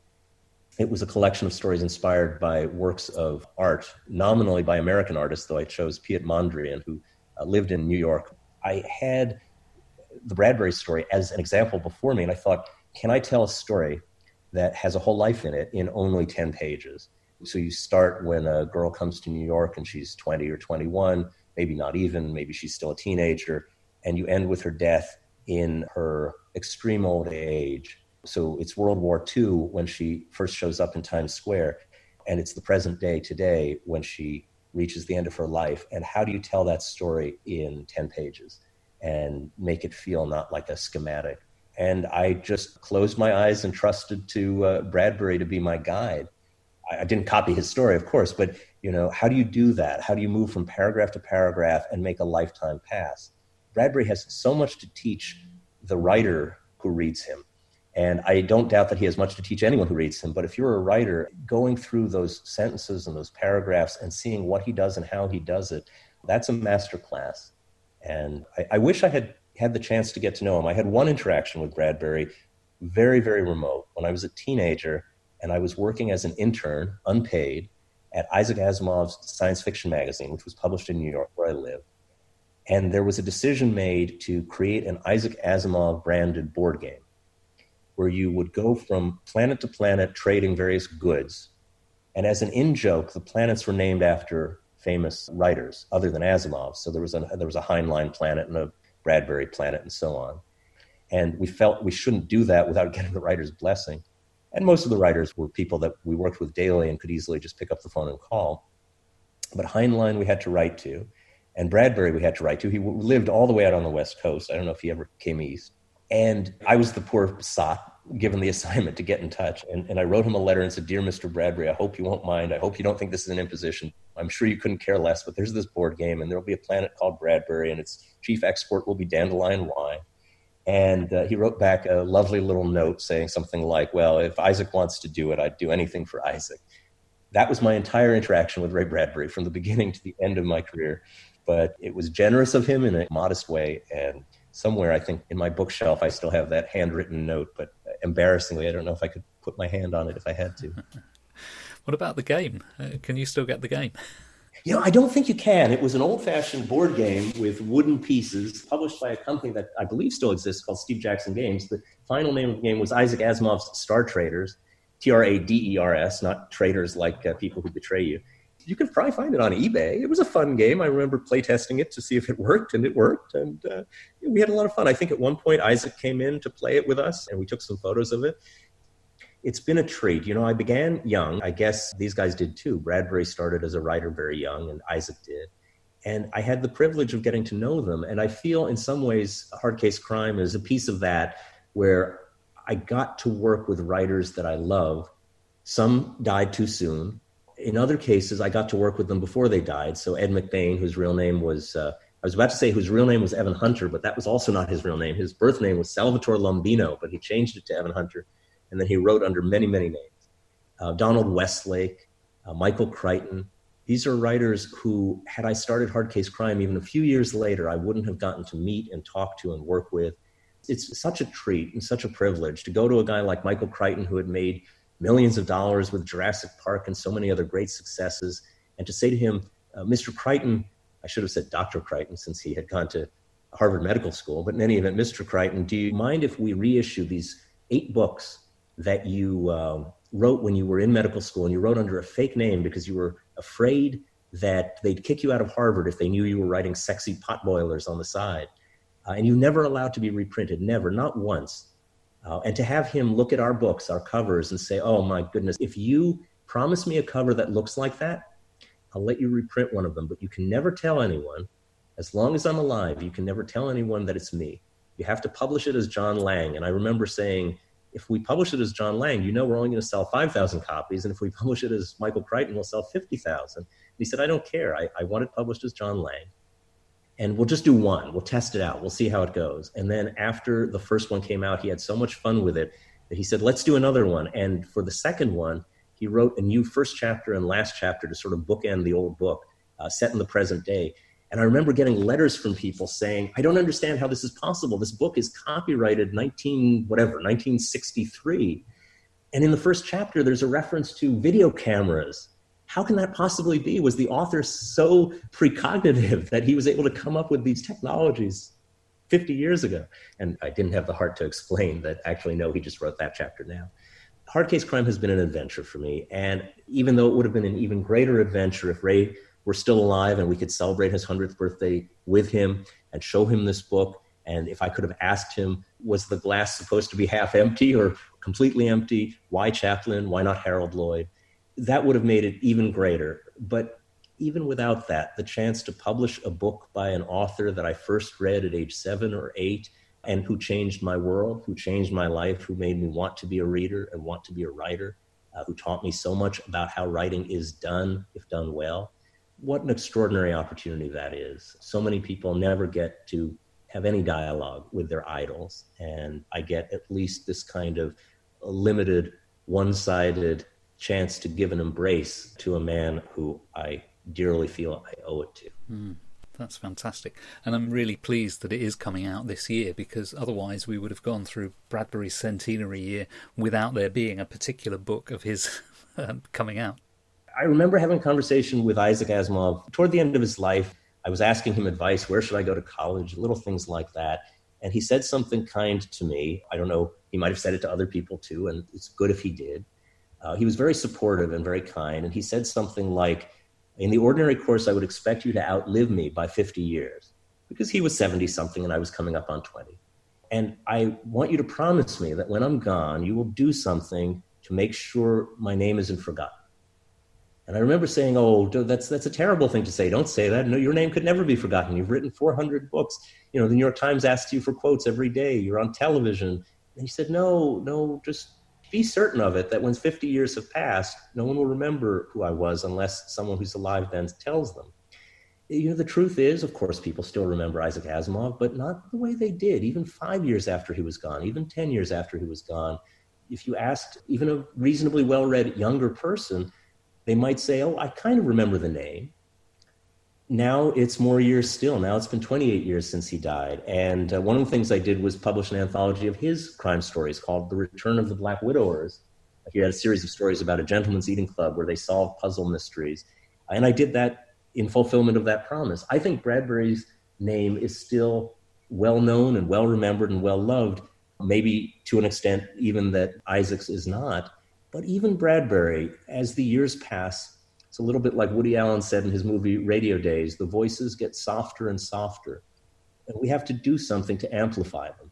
It was a collection of stories inspired by works of art, nominally by American artists, though I chose Piet Mondrian, who uh, lived in New York. I had the Bradbury story as an example before me, and I thought, can I tell a story that has a whole life in it in only 10 pages? So you start when a girl comes to New York and she's 20 or 21, maybe not even, maybe she's still a teenager, and you end with her death in her extreme old age so it's World War II when she first shows up in Times Square, and it's the present day today when she reaches the end of her life. And how do you tell that story in 10 pages and make it feel not like a schematic? And I just closed my eyes and trusted to uh, Bradbury to be my guide. I, I didn't copy his story, of course, but you know, how do you do that? How do you move from paragraph to paragraph and make a lifetime pass? Bradbury has so much to teach the writer who reads him And I don't doubt that he has much to teach anyone who reads him. But if you're a writer, going through those sentences and those paragraphs and seeing what he does and how he does it, that's a master class. And I, I wish I had had the chance to get to know him. I had one interaction with Bradbury, very, very remote, when I was a teenager and I was working as an intern, unpaid, at Isaac Asimov's science fiction magazine, which was published in New York, where I live. And there was a decision made to create an Isaac Asimov branded board game where you would go from planet to planet trading various goods. And as an in joke, the planets were named after famous writers other than Asimov. So there was a there was a Heinlein planet and a Bradbury planet and so on. And we felt we shouldn't do that without getting the writer's blessing. And most of the writers were people that we worked with daily and could easily just pick up the phone and call. But Heinlein we had to write to, and Bradbury we had to write to. He lived all the way out on the West Coast. I don't know if he ever came east. And I was the poor sot given the assignment to get in touch. And, and I wrote him a letter and said, Dear Mr. Bradbury, I hope you won't mind. I hope you don't think this is an imposition. I'm sure you couldn't care less, but there's this board game, and there'll be a planet called Bradbury, and its chief export will be dandelion wine. And uh, he wrote back a lovely little note saying something like, Well, if Isaac wants to do it, I'd do anything for Isaac. That was my entire interaction with Ray Bradbury from the beginning to the end of my career. But it was generous of him in a modest way. And somewhere I think in my bookshelf I still have that handwritten note, but embarrassingly I don't know if I could put my hand on it if I had to. what about the game? Uh, can you still get the game? You know, I don't think you can. It was an old-fashioned board game with wooden pieces, published by a company that I believe still exists called Steve Jackson Games. The final name of the game was Isaac Asimov's Star Traders, T R A D E R S, not traders like uh, people who betray you you could probably find it on eBay. It was a fun game. I remember playtesting it to see if it worked, and it worked. And uh, we had a lot of fun. I think at one point Isaac came in to play it with us, and we took some photos of it. It's been a treat. You know, I began young. I guess these guys did too. Bradbury started as a writer very young, and Isaac did. And I had the privilege of getting to know them. And I feel in some ways, Hard Case Crime is a piece of that where I got to work with writers that I love. Some died too soon in other cases, I got to work with them before they died. So Ed McBain, whose real name was, uh, I was about to say whose real name was Evan Hunter, but that was also not his real name. His birth name was Salvatore Lombino, but he changed it to Evan Hunter, and then he wrote under many, many names. Uh, Donald Westlake, uh, Michael Crichton. These are writers who, had I started Hard Case Crime even a few years later, I wouldn't have gotten to meet and talk to and work with. It's such a treat and such a privilege to go to a guy like Michael Crichton, who had made millions of dollars with Jurassic Park and so many other great successes. And to say to him, uh, Mr. Crichton, I should have said Dr. Crichton since he had gone to Harvard Medical School, but in any event, Mr. Crichton, do you mind if we reissue these eight books that you uh, wrote when you were in medical school and you wrote under a fake name because you were afraid that they'd kick you out of Harvard if they knew you were writing sexy pot boilers on the side? Uh, and you never allowed to be reprinted, never, not once. Uh, and to have him look at our books, our covers, and say, oh my goodness, if you promise me a cover that looks like that, I'll let you reprint one of them. But you can never tell anyone, as long as I'm alive, you can never tell anyone that it's me. You have to publish it as John Lang. And I remember saying, if we publish it as John Lang, you know we're only going to sell 5,000 copies. And if we publish it as Michael Crichton, we'll sell 50,000. He said, I don't care. I, I want it published as John Lang and we'll just do one. We'll test it out. We'll see how it goes. And then after the first one came out, he had so much fun with it that he said, let's do another one. And for the second one, he wrote a new first chapter and last chapter to sort of bookend the old book uh, set in the present day. And I remember getting letters from people saying, I don't understand how this is possible. This book is copyrighted 19, whatever, 1963. And in the first chapter, there's a reference to video cameras how can that possibly be? Was the author so precognitive that he was able to come up with these technologies 50 years ago? And I didn't have the heart to explain that actually, no, he just wrote that chapter now. Hard Case Crime has been an adventure for me. And even though it would have been an even greater adventure if Ray were still alive and we could celebrate his 100th birthday with him and show him this book, and if I could have asked him, was the glass supposed to be half empty or completely empty? Why Chaplin? Why not Harold Lloyd? That would have made it even greater. But even without that, the chance to publish a book by an author that I first read at age seven or eight and who changed my world, who changed my life, who made me want to be a reader and want to be a writer, uh, who taught me so much about how writing is done if done well. What an extraordinary opportunity that is. So many people never get to have any dialogue with their idols. And I get at least this kind of limited, one sided chance to give an embrace to a man who I dearly feel I owe it to. Mm, that's fantastic. And I'm really pleased that it is coming out this year because otherwise we would have gone through Bradbury's centenary year without there being a particular book of his um, coming out. I remember having a conversation with Isaac Asimov toward the end of his life. I was asking him advice where should I go to college, little things like that. And he said something kind to me. I don't know, he might have said it to other people too, and it's good if he did. Uh, he was very supportive and very kind. And he said something like, In the ordinary course, I would expect you to outlive me by 50 years, because he was 70 something and I was coming up on 20. And I want you to promise me that when I'm gone, you will do something to make sure my name isn't forgotten. And I remember saying, "Oh, that's that's a terrible thing to say. Don't say that. No, your name could never be forgotten. You've written 400 books. You know, the New York Times asks you for quotes every day. You're on television." And he said, "No, no, just be certain of it that when 50 years have passed, no one will remember who I was unless someone who's alive then tells them." You know, the truth is, of course, people still remember Isaac Asimov, but not the way they did. Even five years after he was gone, even 10 years after he was gone, if you asked even a reasonably well-read younger person they might say, Oh, I kind of remember the name. Now it's more years still. Now it's been 28 years since he died. And uh, one of the things I did was publish an anthology of his crime stories called The Return of the Black Widowers. He had a series of stories about a gentleman's eating club where they solved puzzle mysteries. And I did that in fulfillment of that promise. I think Bradbury's name is still well known and well remembered and well loved, maybe to an extent even that Isaac's is not. But even Bradbury, as the years pass, it's a little bit like Woody Allen said in his movie Radio Days the voices get softer and softer. And we have to do something to amplify them.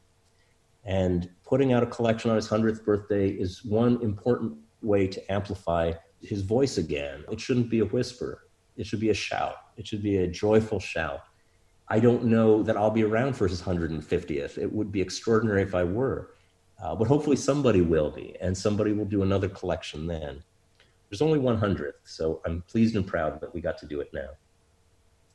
And putting out a collection on his 100th birthday is one important way to amplify his voice again. It shouldn't be a whisper, it should be a shout, it should be a joyful shout. I don't know that I'll be around for his 150th. It would be extraordinary if I were. Uh, but hopefully somebody will be, and somebody will do another collection then. There's only 100th, so I'm pleased and proud that we got to do it now.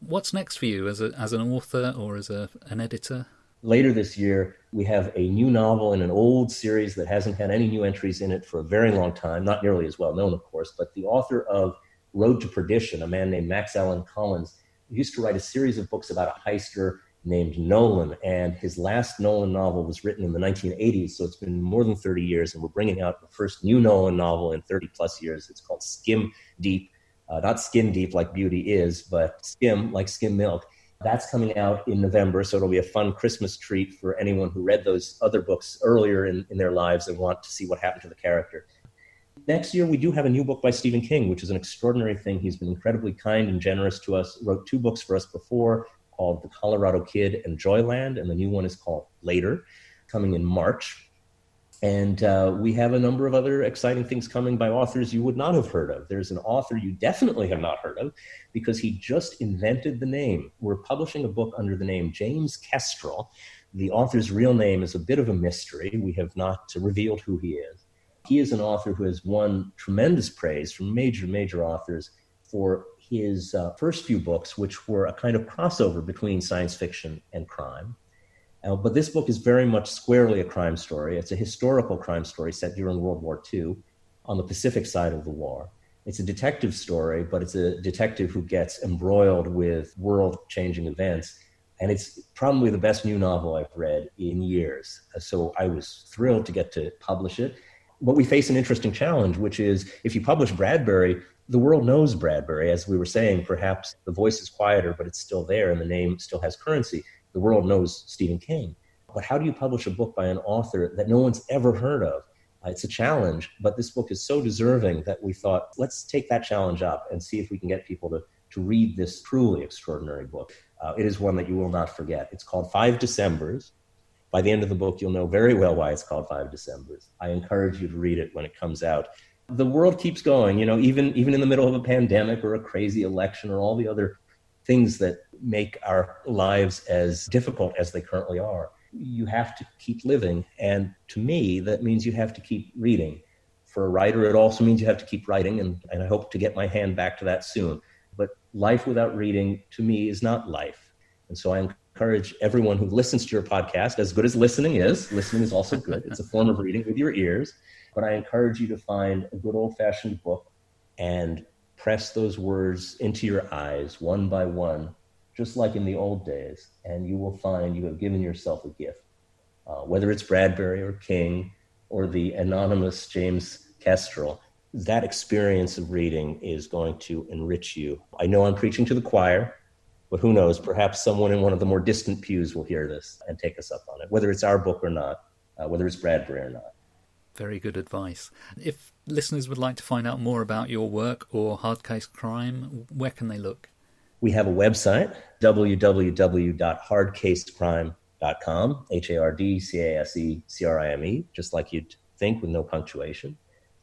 What's next for you as, a, as an author or as a, an editor? Later this year, we have a new novel in an old series that hasn't had any new entries in it for a very long time, not nearly as well known, of course, but the author of Road to Perdition, a man named Max Allan Collins, used to write a series of books about a heister named Nolan. And his last Nolan novel was written in the 1980s, so it's been more than 30 years. And we're bringing out the first new Nolan novel in 30 plus years. It's called Skim Deep, uh, not skin deep like beauty is, but skim like skim milk. That's coming out in November, so it'll be a fun Christmas treat for anyone who read those other books earlier in, in their lives and want to see what happened to the character. Next year, we do have a new book by Stephen King, which is an extraordinary thing. He's been incredibly kind and generous to us, wrote two books for us before called The Colorado Kid and Joyland, and the new one is called Later, coming in March. And uh, we have a number of other exciting things coming by authors you would not have heard of. There's an author you definitely have not heard of because he just invented the name. We're publishing a book under the name James Kestrel. The author's real name is a bit of a mystery. We have not revealed who he is. He is an author who has won tremendous praise from major, major authors for his uh, first few books, which were a kind of crossover between science fiction and crime. Uh, but this book is very much squarely a crime story. It's a historical crime story set during World War II on the Pacific side of the war. It's a detective story, but it's a detective who gets embroiled with world changing events. And it's probably the best new novel I've read in years. Uh, so I was thrilled to get to publish it. But we face an interesting challenge, which is if you publish Bradbury, the world knows Bradbury. As we were saying, perhaps the voice is quieter, but it's still there and the name still has currency. The world knows Stephen King. But how do you publish a book by an author that no one's ever heard of? Uh, it's a challenge, but this book is so deserving that we thought, let's take that challenge up and see if we can get people to, to read this truly extraordinary book. Uh, it is one that you will not forget. It's called Five Decembers. By the end of the book, you'll know very well why it's called Five Decembers. I encourage you to read it when it comes out the world keeps going you know even even in the middle of a pandemic or a crazy election or all the other things that make our lives as difficult as they currently are. You have to keep living. And to me that means you have to keep reading. For a writer it also means you have to keep writing. And, and i hope to get my hand back to that soon. But life without reading to me is not life. And so i encourage everyone who listens to your podcast, as good as listening is, listening is also good. It's a form of reading with your ears. But I encourage you to find a good old fashioned book and press those words into your eyes one by one, just like in the old days, and you will find you have given yourself a gift. Uh, whether it's Bradbury or King or the anonymous James Kestrel, that experience of reading is going to enrich you. I know I'm preaching to the choir, but who knows? Perhaps someone in one of the more distant pews will hear this and take us up on it, whether it's our book or not, uh, whether it's Bradbury or not. Very good advice. If listeners would like to find out more about your work or hard case crime, where can they look? We have a website, www.hardcasecrime.com, H A R D C A S E C R I M E, just like you'd think with no punctuation.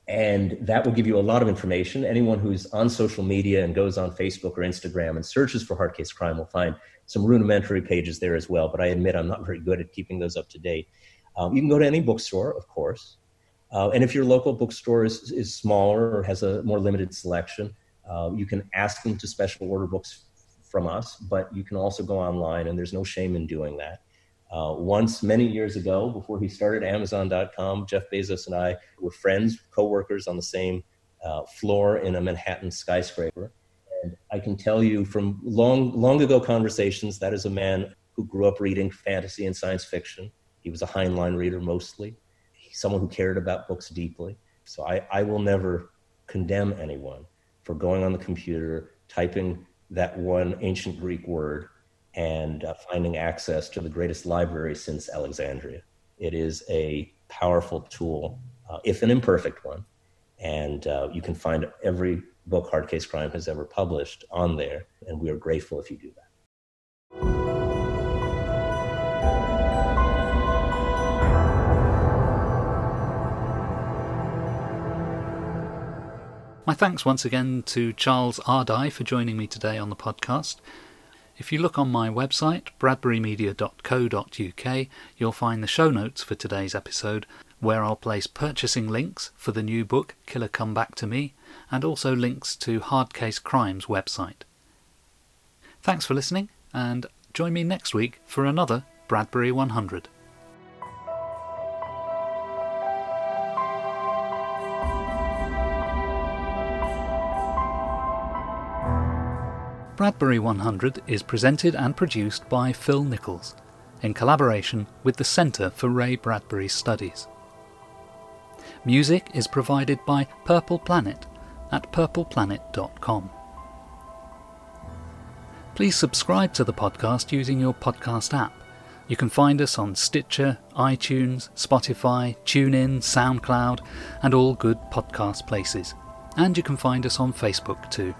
And that will give you a lot of information. Anyone who's on social media and goes on Facebook or Instagram and searches for hard case crime will find some rudimentary pages there as well. But I admit I'm not very good at keeping those up to date. Um, you can go to any bookstore, of course. Uh, and if your local bookstore is, is smaller or has a more limited selection, uh, you can ask them to special order books from us, but you can also go online, and there's no shame in doing that. Uh, once, many years ago, before he started Amazon.com, Jeff Bezos and I were friends, co-workers on the same uh, floor in a Manhattan skyscraper. And I can tell you from long, long ago conversations, that is a man who grew up reading fantasy and science fiction. He was a Heinlein reader mostly, someone who cared about books deeply. So I, I will never condemn anyone for going on the computer, typing that one ancient Greek word, and uh, finding access to the greatest library since Alexandria. It is a powerful tool, uh, if an imperfect one. And uh, you can find every book Hard Case Crime has ever published on there. And we are grateful if you do that. My thanks once again to Charles Ardai for joining me today on the podcast. If you look on my website, bradburymedia.co.uk, you'll find the show notes for today's episode, where I'll place purchasing links for the new book, Killer Come Back to Me, and also links to Hard Case Crime's website. Thanks for listening, and join me next week for another Bradbury 100. Bradbury 100 is presented and produced by Phil Nichols in collaboration with the Centre for Ray Bradbury Studies. Music is provided by Purple Planet at purpleplanet.com. Please subscribe to the podcast using your podcast app. You can find us on Stitcher, iTunes, Spotify, TuneIn, SoundCloud, and all good podcast places. And you can find us on Facebook too.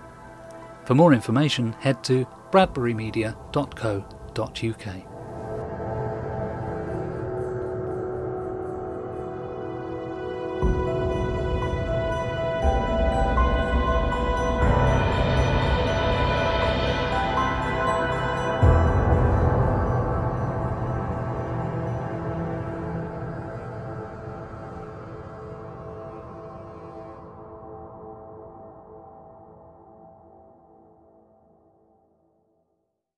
For more information, head to bradburymedia.co.uk.